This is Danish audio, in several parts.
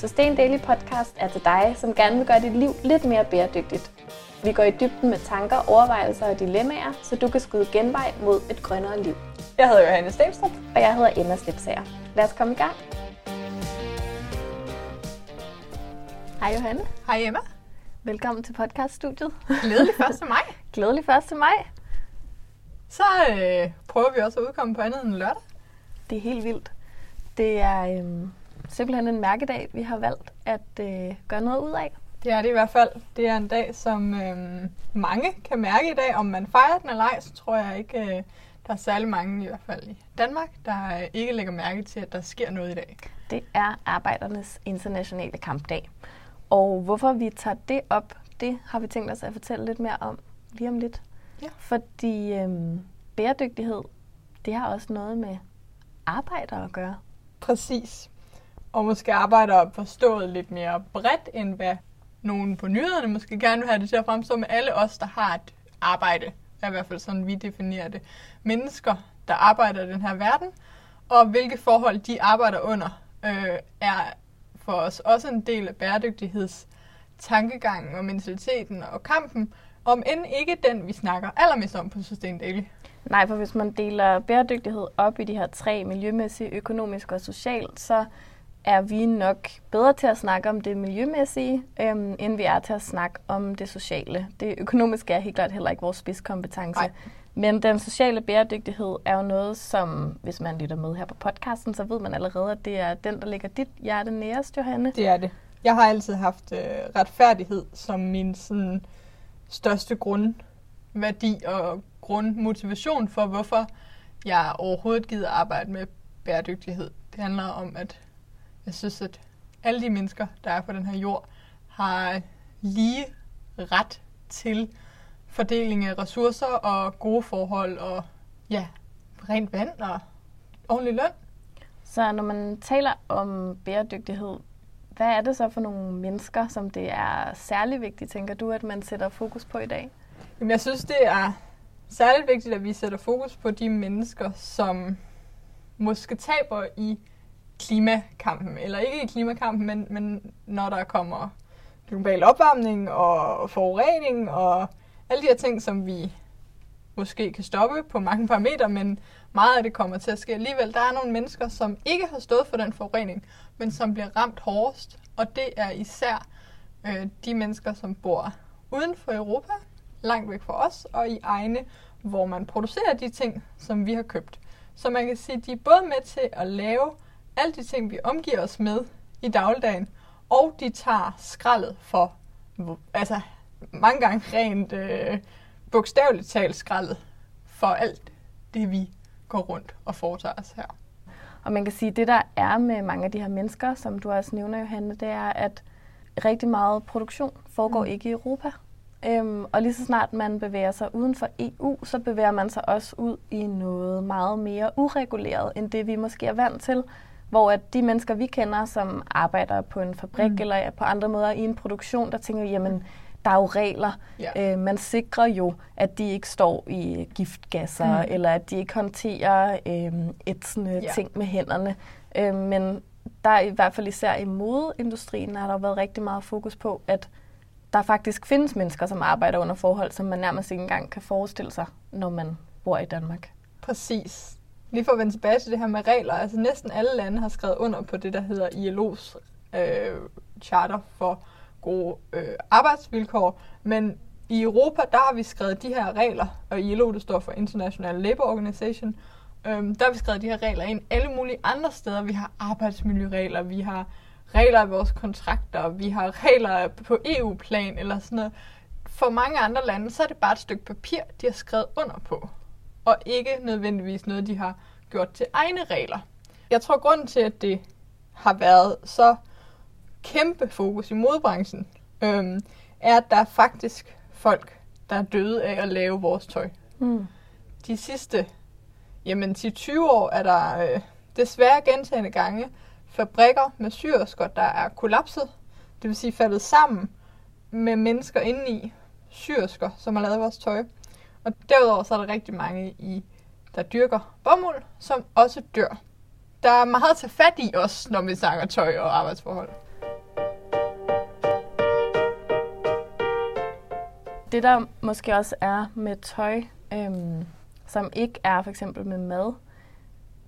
Sustain Daily Podcast er til dig, som gerne vil gøre dit liv lidt mere bæredygtigt. Vi går i dybden med tanker, overvejelser og dilemmaer, så du kan skyde genvej mod et grønnere liv. Jeg hedder Johanne Stenstrup. Og jeg hedder Emma Slipsager. Lad os komme i gang. Hej Johanne. Hej Emma. Velkommen til podcaststudiet. Glædelig 1. maj. Glædelig 1. maj. Så øh, prøver vi også at udkomme på andet end lørdag. Det er helt vildt. Det er øhm, simpelthen en mærkedag, vi har valgt at øh, gøre noget ud af. Det er det i hvert fald. Det er en dag, som øh, mange kan mærke i dag. Om man fejrer den eller ej, så tror jeg ikke, øh, der er særlig mange, i hvert fald i Danmark, der øh, ikke lægger mærke til, at der sker noget i dag. Det er Arbejdernes Internationale Kampdag. Og hvorfor vi tager det op, det har vi tænkt os at fortælle lidt mere om lige om lidt. Ja. Fordi øhm, bæredygtighed, det har også noget med arbejder at gøre. Præcis. Og måske arbejder forstået lidt mere bredt, end hvad nogen på nyhederne måske gerne vil have det til at fremstå med alle os, der har et arbejde. er i hvert fald sådan, vi definerer det. Mennesker, der arbejder i den her verden, og hvilke forhold de arbejder under, øh, er for os også en del af bæredygtighedstankegangen og mentaliteten og kampen, om end ikke den, vi snakker allermest om på Sustain Daily. Nej, for hvis man deler bæredygtighed op i de her tre, miljømæssigt, økonomisk og socialt, så er vi nok bedre til at snakke om det miljømæssige, øhm, end vi er til at snakke om det sociale. Det økonomiske er helt klart heller ikke vores spidskompetence. Nej. Men den sociale bæredygtighed er jo noget, som, hvis man lytter med her på podcasten, så ved man allerede, at det er den, der ligger dit hjerte nærest, Johanne. Det er det. Jeg har altid haft øh, retfærdighed som min sådan, største grundværdi og grundmotivation for, hvorfor jeg overhovedet gider arbejde med bæredygtighed. Det handler om, at jeg synes, at alle de mennesker, der er på den her jord, har lige ret til fordeling af ressourcer og gode forhold og ja, rent vand og ordentlig løn. Så når man taler om bæredygtighed, hvad er det så for nogle mennesker, som det er særlig vigtigt, tænker du, at man sætter fokus på i dag? Jamen, jeg synes, det er særligt vigtigt, at vi sætter fokus på de mennesker, som måske taber i klimakampen. Eller ikke i klimakampen, men, men når der kommer global opvarmning og forurening og alle de her ting, som vi måske kan stoppe på mange parametre, men meget af det kommer til at ske alligevel. Der er nogle mennesker, som ikke har stået for den forurening, men som bliver ramt hårdest. Og det er især øh, de mennesker, som bor uden for Europa, langt væk fra os, og i egne, hvor man producerer de ting, som vi har købt. Så man kan sige, at de er både med til at lave alle de ting, vi omgiver os med i dagligdagen, og de tager skraldet for, altså mange gange rent øh, bogstaveligt talt skraldet for alt det, vi går rundt og foretager os her. Og man kan sige, at det der er med mange af de her mennesker, som du også nævner, Johanne, det er, at rigtig meget produktion foregår mm. ikke i Europa. Øhm, og lige så snart man bevæger sig uden for EU, så bevæger man sig også ud i noget meget mere ureguleret, end det vi måske er vant til. Hvor at de mennesker, vi kender, som arbejder på en fabrik mm. eller på andre måder i en produktion, der tænker, jamen, der er jo regler. Ja. Øh, man sikrer jo, at de ikke står i giftgasser, mm. eller at de ikke håndterer øh, ætsende ja. ting med hænderne. Øh, men der er i hvert fald især i modeindustrien, har der været rigtig meget fokus på, at der faktisk findes mennesker, som arbejder under forhold, som man nærmest ikke engang kan forestille sig, når man bor i Danmark. Præcis. Lige for at vende tilbage til det her med regler. Altså næsten alle lande har skrevet under på det, der hedder ILO's øh, charter for gode øh, arbejdsvilkår. Men i Europa, der har vi skrevet de her regler, og ILO, det står for International Labour Organization, øhm, der har vi skrevet de her regler ind alle mulige andre steder. Vi har arbejdsmiljøregler, vi har regler i vores kontrakter, vi har regler på EU-plan eller sådan noget. For mange andre lande, så er det bare et stykke papir, de har skrevet under på, og ikke nødvendigvis noget, de har gjort til egne regler. Jeg tror, grunden til, at det har været så kæmpe fokus i modebranchen, øhm, er, at der er faktisk folk, der er døde af at lave vores tøj. Mm. De sidste jamen, 10-20 år er der øh, desværre gentagende gange fabrikker med syrsker, der er kollapset, det vil sige faldet sammen med mennesker indeni, syrsker, som har lavet vores tøj. Og derudover så er der rigtig mange i, der dyrker bomuld, som også dør. Der er meget at tage fat i også, når vi snakker tøj og arbejdsforhold. Det der måske også er med tøj, øhm, som ikke er for eksempel med mad,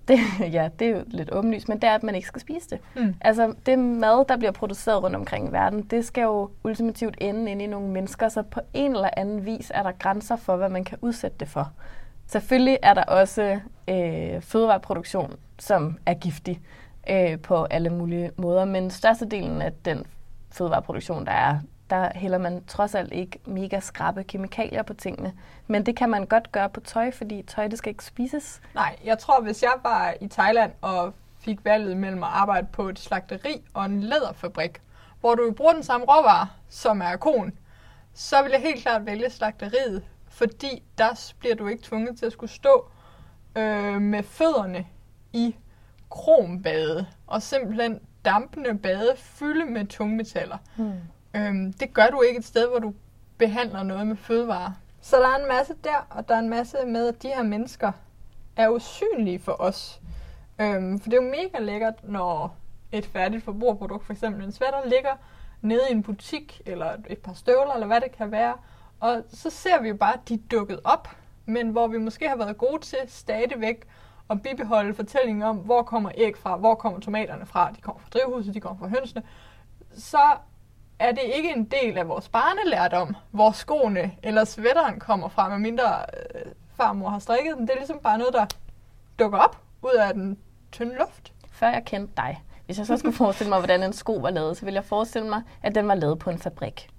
det, ja, det er jo lidt åbenlyst, men det er, at man ikke skal spise det. Mm. Altså, det mad, der bliver produceret rundt omkring i verden, det skal jo ultimativt ende ind i nogle mennesker, så på en eller anden vis er der grænser for, hvad man kan udsætte det for. Selvfølgelig er der også øh, fødevareproduktion, som er giftig øh, på alle mulige måder, men størstedelen af den fødevareproduktion, der er, der hælder man trods alt ikke mega skrappe kemikalier på tingene. Men det kan man godt gøre på tøj, fordi tøj, det skal ikke spises. Nej, jeg tror, hvis jeg var i Thailand og fik valget mellem at arbejde på et slagteri og en læderfabrik, hvor du bruger den samme råvare, som er kon, så vil jeg helt klart vælge slagteriet, fordi der bliver du ikke tvunget til at skulle stå øh, med fødderne i krombade og simpelthen dampende bade fylde med tungmetaller. Hmm. Øhm, det gør du ikke et sted, hvor du behandler noget med fødevarer. Så der er en masse der, og der er en masse med, at de her mennesker er usynlige for os. Øhm, for det er jo mega lækkert, når et færdigt forbrugerprodukt, for eksempel en sweater, ligger nede i en butik, eller et par støvler, eller hvad det kan være. Og så ser vi jo bare, at de er dukket op, men hvor vi måske har været gode til stadigvæk at bibeholde fortællingen om, hvor kommer æg fra, hvor kommer tomaterne fra, de kommer fra drivhuset, de kommer fra hønsene, så er det ikke en del af vores barnelærdom, hvor skoene eller sweateren kommer fra, medmindre øh, farmor har strikket den. Det er ligesom bare noget, der dukker op ud af den tynde luft. Før jeg kendte dig, hvis jeg så skulle forestille mig, hvordan en sko var lavet, så ville jeg forestille mig, at den var lavet på en fabrik.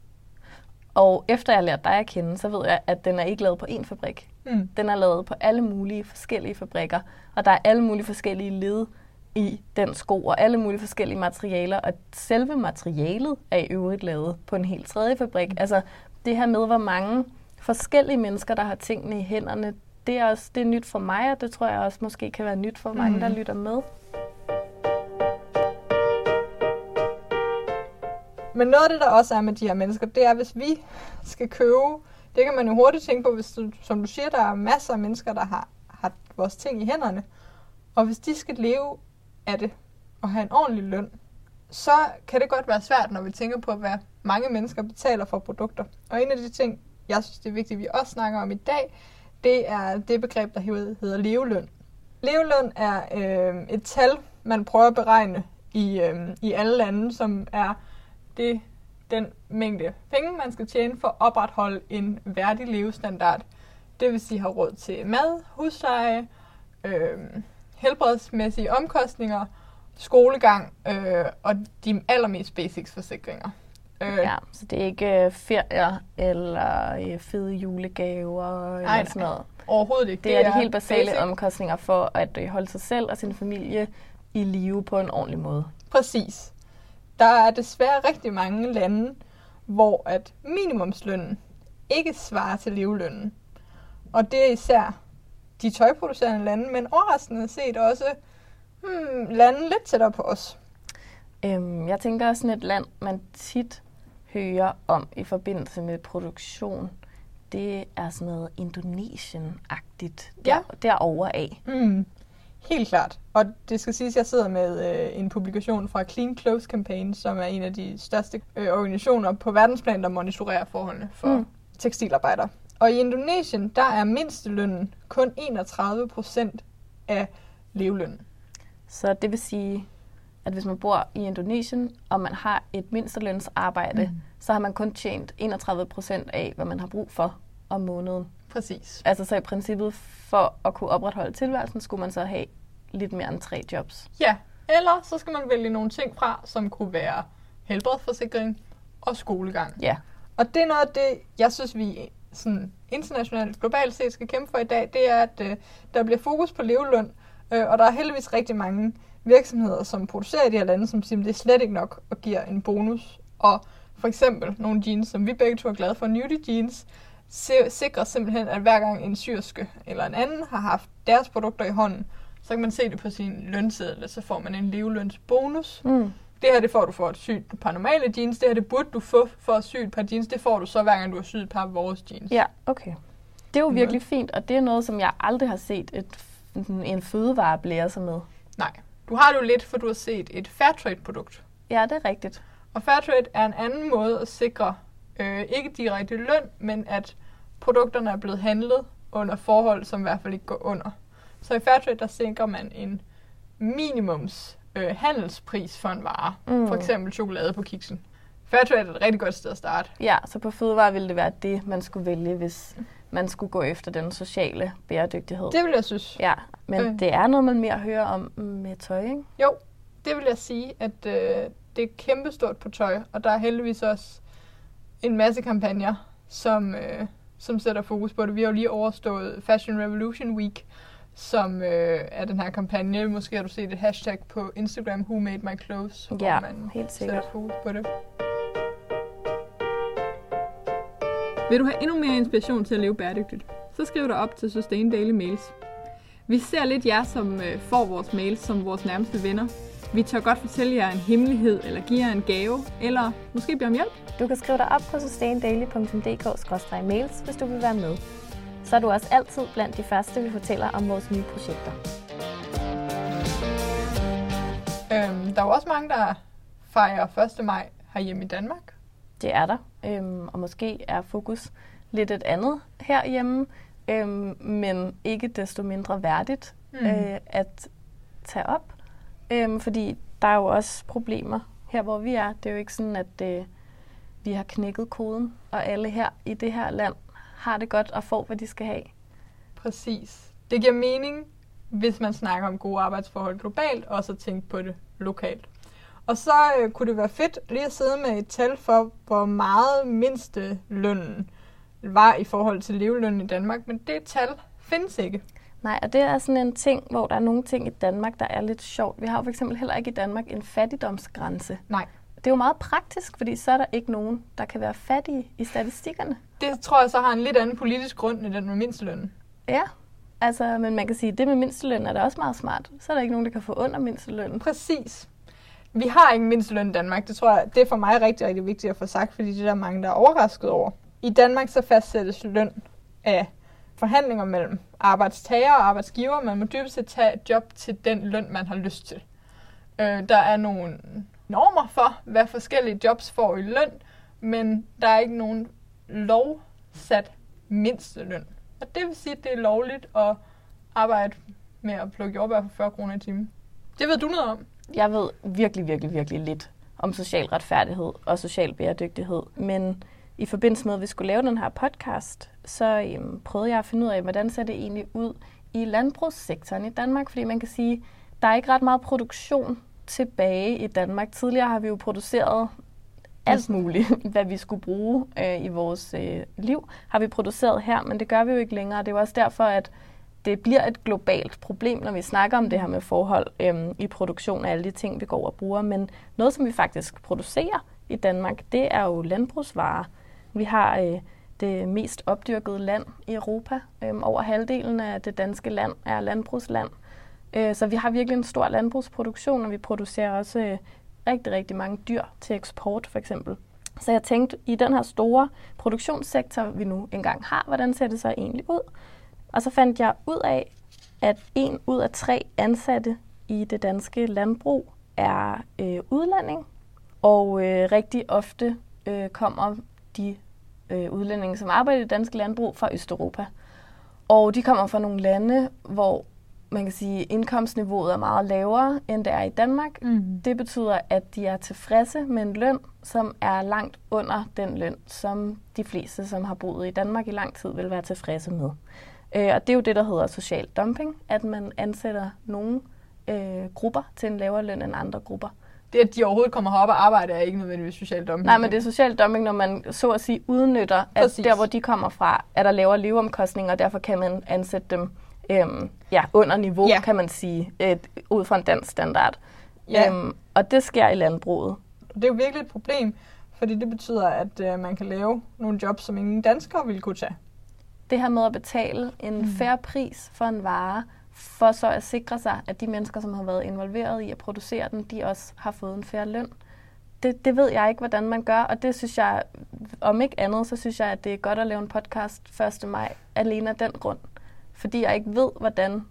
Og efter jeg har lært dig at kende, så ved jeg, at den er ikke lavet på én fabrik. Mm. Den er lavet på alle mulige forskellige fabrikker, og der er alle mulige forskellige led i den sko, og alle mulige forskellige materialer, og selve materialet er i øvrigt lavet på en helt tredje fabrik. Mm. Altså det her med, hvor mange forskellige mennesker, der har tingene i hænderne, det er, også, det er nyt for mig, og det tror jeg også måske kan være nyt for mange, mm. der lytter med. Men noget af det, der også er med de her mennesker, det er, hvis vi skal købe, det kan man jo hurtigt tænke på, hvis du, som du siger, der er masser af mennesker, der har, har vores ting i hænderne. Og hvis de skal leve af det og have en ordentlig løn, så kan det godt være svært, når vi tænker på, hvad mange mennesker betaler for produkter. Og en af de ting, jeg synes, det er vigtigt, at vi også snakker om i dag, det er det begreb, der hedder leveløn. Leveløn er øh, et tal, man prøver at beregne i, øh, i alle lande, som er det, den mængde penge, man skal tjene for at opretholde en værdig levestandard. Det vil sige have råd til mad, husleje, øh, helbredsmæssige omkostninger, skolegang øh, og de allermest basics forsikringer. Øh, ja, så det er ikke øh, ferier eller øh, fede julegaver eller sådan noget. Overhovedet ikke. Det, det er, er de helt basale basic. omkostninger for at øh, holde sig selv og sin familie i live på en ordentlig måde. Præcis. Der er desværre rigtig mange lande, hvor at minimumslønnen ikke svarer til levelønnen. Og det er især de tøjproducerende lande, men overraskende set også hmm, lande lidt tættere på os. Øhm, jeg tænker også sådan et land, man tit hører om i forbindelse med produktion. Det er sådan noget Indonesien-agtigt der, ja. derovre af. Mm. Helt klart. Og det skal siges, at jeg sidder med øh, en publikation fra Clean Clothes Campaign, som er en af de største øh, organisationer på verdensplan, der monitorerer forholdene for mm. tekstilarbejdere. Og i Indonesien, der er mindstelønnen kun 31 procent af levelønnen. Så det vil sige, at hvis man bor i Indonesien, og man har et mindstelønsarbejde, mm. så har man kun tjent 31 procent af, hvad man har brug for om måneden. Præcis. Altså så i princippet, for at kunne opretholde tilværelsen, skulle man så have lidt mere end tre jobs. Ja, eller så skal man vælge nogle ting fra, som kunne være helbredsforsikring og skolegang. Ja. Og det er noget af det, jeg synes, vi sådan internationalt, globalt set skal kæmpe for i dag, det er, at øh, der bliver fokus på leveløn, øh, og der er heldigvis rigtig mange virksomheder, som producerer i de her lande, som siger, at det er slet ikke nok og giver en bonus. Og for eksempel nogle jeans, som vi begge to er glade for, Nudie Jeans, sikrer simpelthen, at hver gang en syrske eller en anden har haft deres produkter i hånden, så kan man se det på sin lønseddel, så får man en levelønsbonus. Mm. Det her, det får du for et par normale jeans. Det her, det burde du få for et par jeans. Det får du så, hver gang du har syet et par af vores jeans. Ja, okay. Det er jo virkelig mm. fint, og det er noget, som jeg aldrig har set et, en fødevare blære sig med. Nej. Du har det jo lidt, for du har set et Fairtrade-produkt. Ja, det er rigtigt. Og Fairtrade er en anden måde at sikre øh, ikke direkte løn, men at produkterne er blevet handlet under forhold, som i hvert fald ikke går under. Så i Fairtrade, der sænker man en minimums øh, handelspris for en vare. Mm. For eksempel chokolade på kiksen. Fairtrade er et rigtig godt sted at starte. Ja, så på fødevare ville det være det, man skulle vælge, hvis man skulle gå efter den sociale bæredygtighed. Det vil jeg synes. Ja, men øh. det er noget, man mere hører om med tøj, ikke? Jo, det vil jeg sige, at øh, det er kæmpestort på tøj, og der er heldigvis også en masse kampagner, som, øh, som sætter fokus på det. Vi har jo lige overstået Fashion Revolution Week, som øh, er den her kampagne. Måske har du set et hashtag på Instagram, Who Made My Clothes, ja, hvor man helt sikkert. sætter fokus på det. Vil du have endnu mere inspiration til at leve bæredygtigt, så skriv dig op til Sustain Daily Mails. Vi ser lidt jer, som øh, får vores mails som vores nærmeste venner. Vi tør godt fortælle jer en hemmelighed, eller give jer en gave, eller måske bede om hjælp. Du kan skrive dig op på sustaindaily.dk-mails, hvis du vil være med. Så er du også altid blandt de første, vi fortæller om vores nye projekter. Øhm, der er jo også mange, der fejrer 1. maj herhjemme i Danmark. Det er der, øhm, og måske er fokus lidt et andet herhjemme, øhm, men ikke desto mindre værdigt mm. øh, at tage op, øhm, fordi der er jo også problemer her, hvor vi er. Det er jo ikke sådan, at øh, vi har knækket koden, og alle her i det her land har det godt og får, hvad de skal have. Præcis. Det giver mening, hvis man snakker om gode arbejdsforhold globalt, og så tænke på det lokalt. Og så øh, kunne det være fedt lige at sidde med et tal for, hvor meget mindste lønnen var i forhold til levelønnen i Danmark, men det tal findes ikke. Nej, og det er sådan en ting, hvor der er nogle ting i Danmark, der er lidt sjovt. Vi har jo for eksempel heller ikke i Danmark en fattigdomsgrænse. Nej. Det er jo meget praktisk, fordi så er der ikke nogen, der kan være fattige i statistikkerne. Det tror jeg så har en lidt anden politisk grund end den med mindstelønnen. Ja, altså, men man kan sige, at det med mindsteløn er da også meget smart. Så er der ikke nogen, der kan få under mindstelønnen. Præcis. Vi har ikke mindsteløn i Danmark. Det tror jeg, det er for mig rigtig, rigtig vigtigt at få sagt, fordi det er der mange, der er overrasket over. I Danmark så fastsættes løn af forhandlinger mellem arbejdstager og arbejdsgiver. Man må dybest set tage et job til den løn, man har lyst til. Øh, der er nogle normer for, hvad forskellige jobs får i løn, men der er ikke nogen lovsat mindsteløn. Og det vil sige, at det er lovligt at arbejde med at plukke jordbær for 40 kroner i timen. Det ved du noget om? Jeg ved virkelig, virkelig, virkelig lidt om social retfærdighed og social bæredygtighed. Men i forbindelse med, at vi skulle lave den her podcast, så øhm, prøvede jeg at finde ud af, hvordan ser det egentlig ud i landbrugssektoren i Danmark. Fordi man kan sige, der er ikke ret meget produktion tilbage i Danmark. Tidligere har vi jo produceret alt muligt, hvad vi skulle bruge øh, i vores øh, liv, har vi produceret her, men det gør vi jo ikke længere. Det er jo også derfor, at det bliver et globalt problem, når vi snakker om det her med forhold øh, i produktion af alle de ting, vi går og bruger. Men noget, som vi faktisk producerer i Danmark, det er jo landbrugsvarer. Vi har øh, det mest opdyrkede land i Europa. Øh, over halvdelen af det danske land er landbrugsland. Øh, så vi har virkelig en stor landbrugsproduktion, og vi producerer også øh, rigtig, rigtig mange dyr til eksport, for eksempel. Så jeg tænkte, i den her store produktionssektor, vi nu engang har, hvordan ser det så egentlig ud? Og så fandt jeg ud af, at en ud af tre ansatte i det danske landbrug er øh, udlænding, og øh, rigtig ofte øh, kommer de øh, udlændinge, som arbejder i det danske landbrug, fra Østeuropa. Og de kommer fra nogle lande, hvor man kan sige, indkomstniveauet er meget lavere, end det er i Danmark. Mm. Det betyder, at de er tilfredse med en løn, som er langt under den løn, som de fleste, som har boet i Danmark i lang tid, vil være tilfredse med. Øh, og det er jo det, der hedder social dumping, at man ansætter nogle øh, grupper til en lavere løn end andre grupper. Det, at de overhovedet kommer herop og arbejder, er ikke nødvendigvis social dumping. Nej, men det er social dumping, når man så at sige udnytter, Præcis. at der, hvor de kommer fra, er der lavere leveomkostninger, og derfor kan man ansætte dem øhm, ja, under niveau, ja. kan man sige, et, ud fra en dansk standard. Ja. Øhm, og det sker i landbruget. Det er jo virkelig et problem, fordi det betyder, at øh, man kan lave nogle jobs, som ingen danskere ville kunne tage. Det her med at betale en mm. færre pris for en vare, for så at sikre sig, at de mennesker, som har været involveret i at producere den, de også har fået en færre løn. Det, det ved jeg ikke, hvordan man gør, og det synes jeg, om ikke andet, så synes jeg, at det er godt at lave en podcast 1. maj, alene af den grund fordi jeg ikke ved, hvordan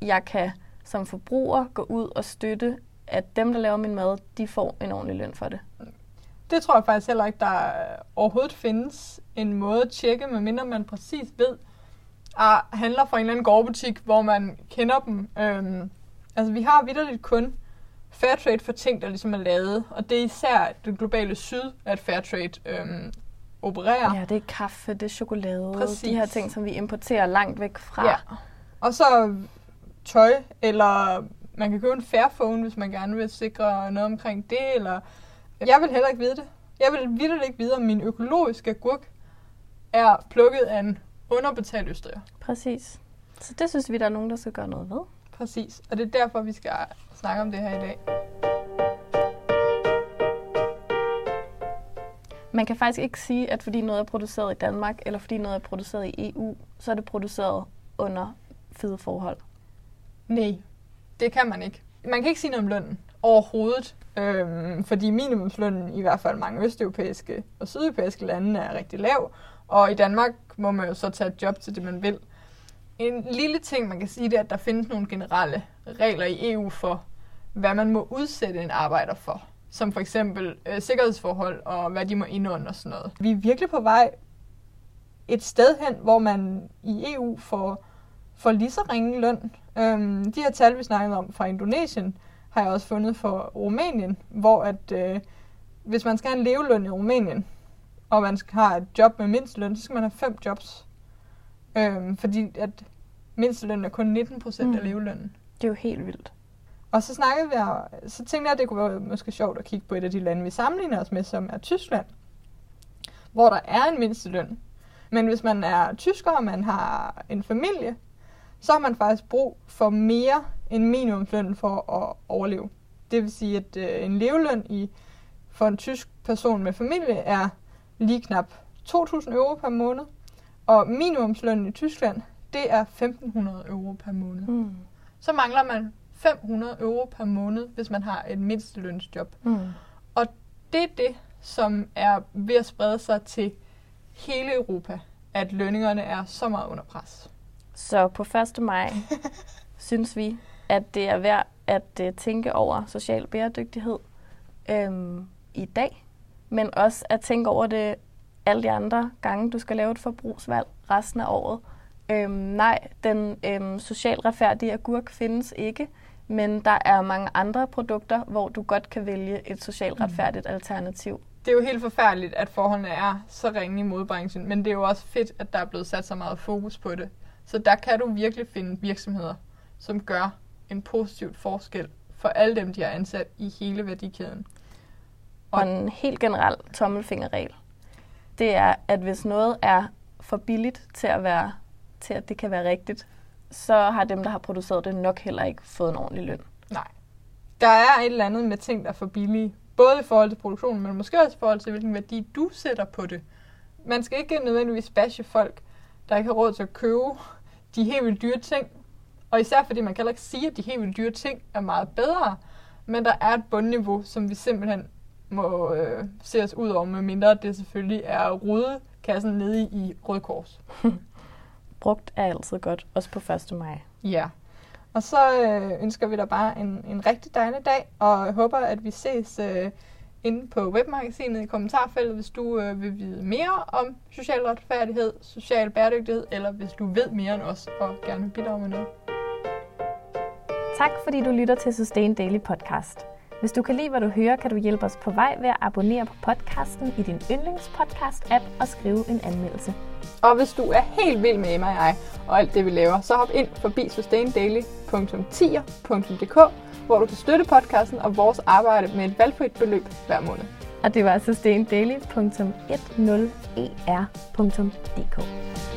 jeg kan som forbruger gå ud og støtte, at dem, der laver min mad, de får en ordentlig løn for det. det tror jeg faktisk heller ikke, der overhovedet findes en måde at tjekke, medmindre man præcis ved, at handler fra en eller anden gårdbutik, hvor man kender dem. Øhm, altså, vi har vidderligt kun Fairtrade for ting, der ligesom er lavet, og det er især det globale syd, at Fairtrade øhm, opererer. Ja, det er kaffe, det er chokolade, Præcis. de her ting, som vi importerer langt væk fra. Ja. Og så tøj, eller man kan købe en Fairphone, hvis man gerne vil sikre noget omkring det, eller jeg vil heller ikke vide det. Jeg vil virkelig ikke vide, om min økologiske agurk er plukket af en underbetalt østrig. Præcis. Så det synes vi, der er nogen, der skal gøre noget ved. Præcis, og det er derfor, vi skal snakke om det her i dag. Man kan faktisk ikke sige, at fordi noget er produceret i Danmark, eller fordi noget er produceret i EU, så er det produceret under fede forhold. Nej, det kan man ikke. Man kan ikke sige noget om lønnen overhovedet, øhm, fordi minimumslønnen i hvert fald mange østeuropæiske og sydeuropæiske lande er rigtig lav, og i Danmark må man jo så tage et job til det, man vil. En lille ting, man kan sige, det er, at der findes nogle generelle regler i EU for, hvad man må udsætte en arbejder for. Som for eksempel øh, sikkerhedsforhold og hvad de må indånde og sådan noget. Vi er virkelig på vej et sted hen, hvor man i EU får, får lige så ringe løn. Øhm, de her tal, vi snakkede om fra Indonesien, har jeg også fundet for Rumænien, hvor at øh, hvis man skal have en leveløn i Rumænien, og man skal have et job med mindsteløn, så skal man have fem jobs. Øhm, fordi at mindsteløn er kun 19 procent mm. af levelønnen. Det er jo helt vildt. Og så snakkede vi, så tænkte jeg, at det kunne være måske sjovt at kigge på et af de lande, vi sammenligner os med, som er Tyskland, hvor der er en mindsteløn. Men hvis man er tysker, og man har en familie, så har man faktisk brug for mere end minimumsløn for at overleve. Det vil sige, at øh, en leveløn i, for en tysk person med familie er lige knap 2.000 euro per måned, og minimumslønnen i Tyskland, det er 1.500 euro per måned. Mm. Så mangler man 500 euro per måned, hvis man har et mindstelønsjob. Mm. Det er det, som er ved at sprede sig til hele Europa, at lønningerne er så meget under pres. Så på 1. maj synes vi, at det er værd at uh, tænke over social bæredygtighed øhm, i dag, men også at tænke over det alle de andre gange, du skal lave et forbrugsvalg resten af året. Øhm, nej, den øhm, socialt retfærdige agurk findes ikke, men der er mange andre produkter, hvor du godt kan vælge et socialt retfærdigt alternativ. Det er jo helt forfærdeligt, at forholdene er så ringe i modbranchen, men det er jo også fedt, at der er blevet sat så meget fokus på det. Så der kan du virkelig finde virksomheder, som gør en positiv forskel for alle dem, de har ansat i hele værdikæden. Og en helt generel tommelfingerregel, det er, at hvis noget er for billigt til at være til at det kan være rigtigt, så har dem, der har produceret det, nok heller ikke fået en ordentlig løn. Nej. Der er et eller andet med ting, der er for billige. Både i forhold til produktionen, men måske også i forhold til, hvilken værdi du sætter på det. Man skal ikke nødvendigvis bashe folk, der ikke har råd til at købe de helt vildt dyre ting. Og især fordi man kan heller ikke sige, at de helt vildt dyre ting er meget bedre. Men der er et bundniveau, som vi simpelthen må øh, se os ud over, medmindre det selvfølgelig er rudekassen nede i Røde Kors. Brugt er altid godt, også på 1. maj. Ja. Og så øh, ønsker vi dig bare en, en rigtig dejlig dag, og håber, at vi ses øh, inde på webmagasinet i kommentarfeltet, hvis du øh, vil vide mere om social retfærdighed, social bæredygtighed, eller hvis du ved mere end os og gerne vil bidrage med noget. Tak fordi du lytter til Sustain Daily Podcast. Hvis du kan lide, hvad du hører, kan du hjælpe os på vej ved at abonnere på podcasten i din yndlingspodcast-app og skrive en anmeldelse. Og hvis du er helt vild med Emma og jeg og alt det, vi laver, så hop ind forbi sustaindaily.tier.dk, hvor du kan støtte podcasten og vores arbejde med et valgfrit beløb hver måned. Og det var sustaindaily.10er.dk.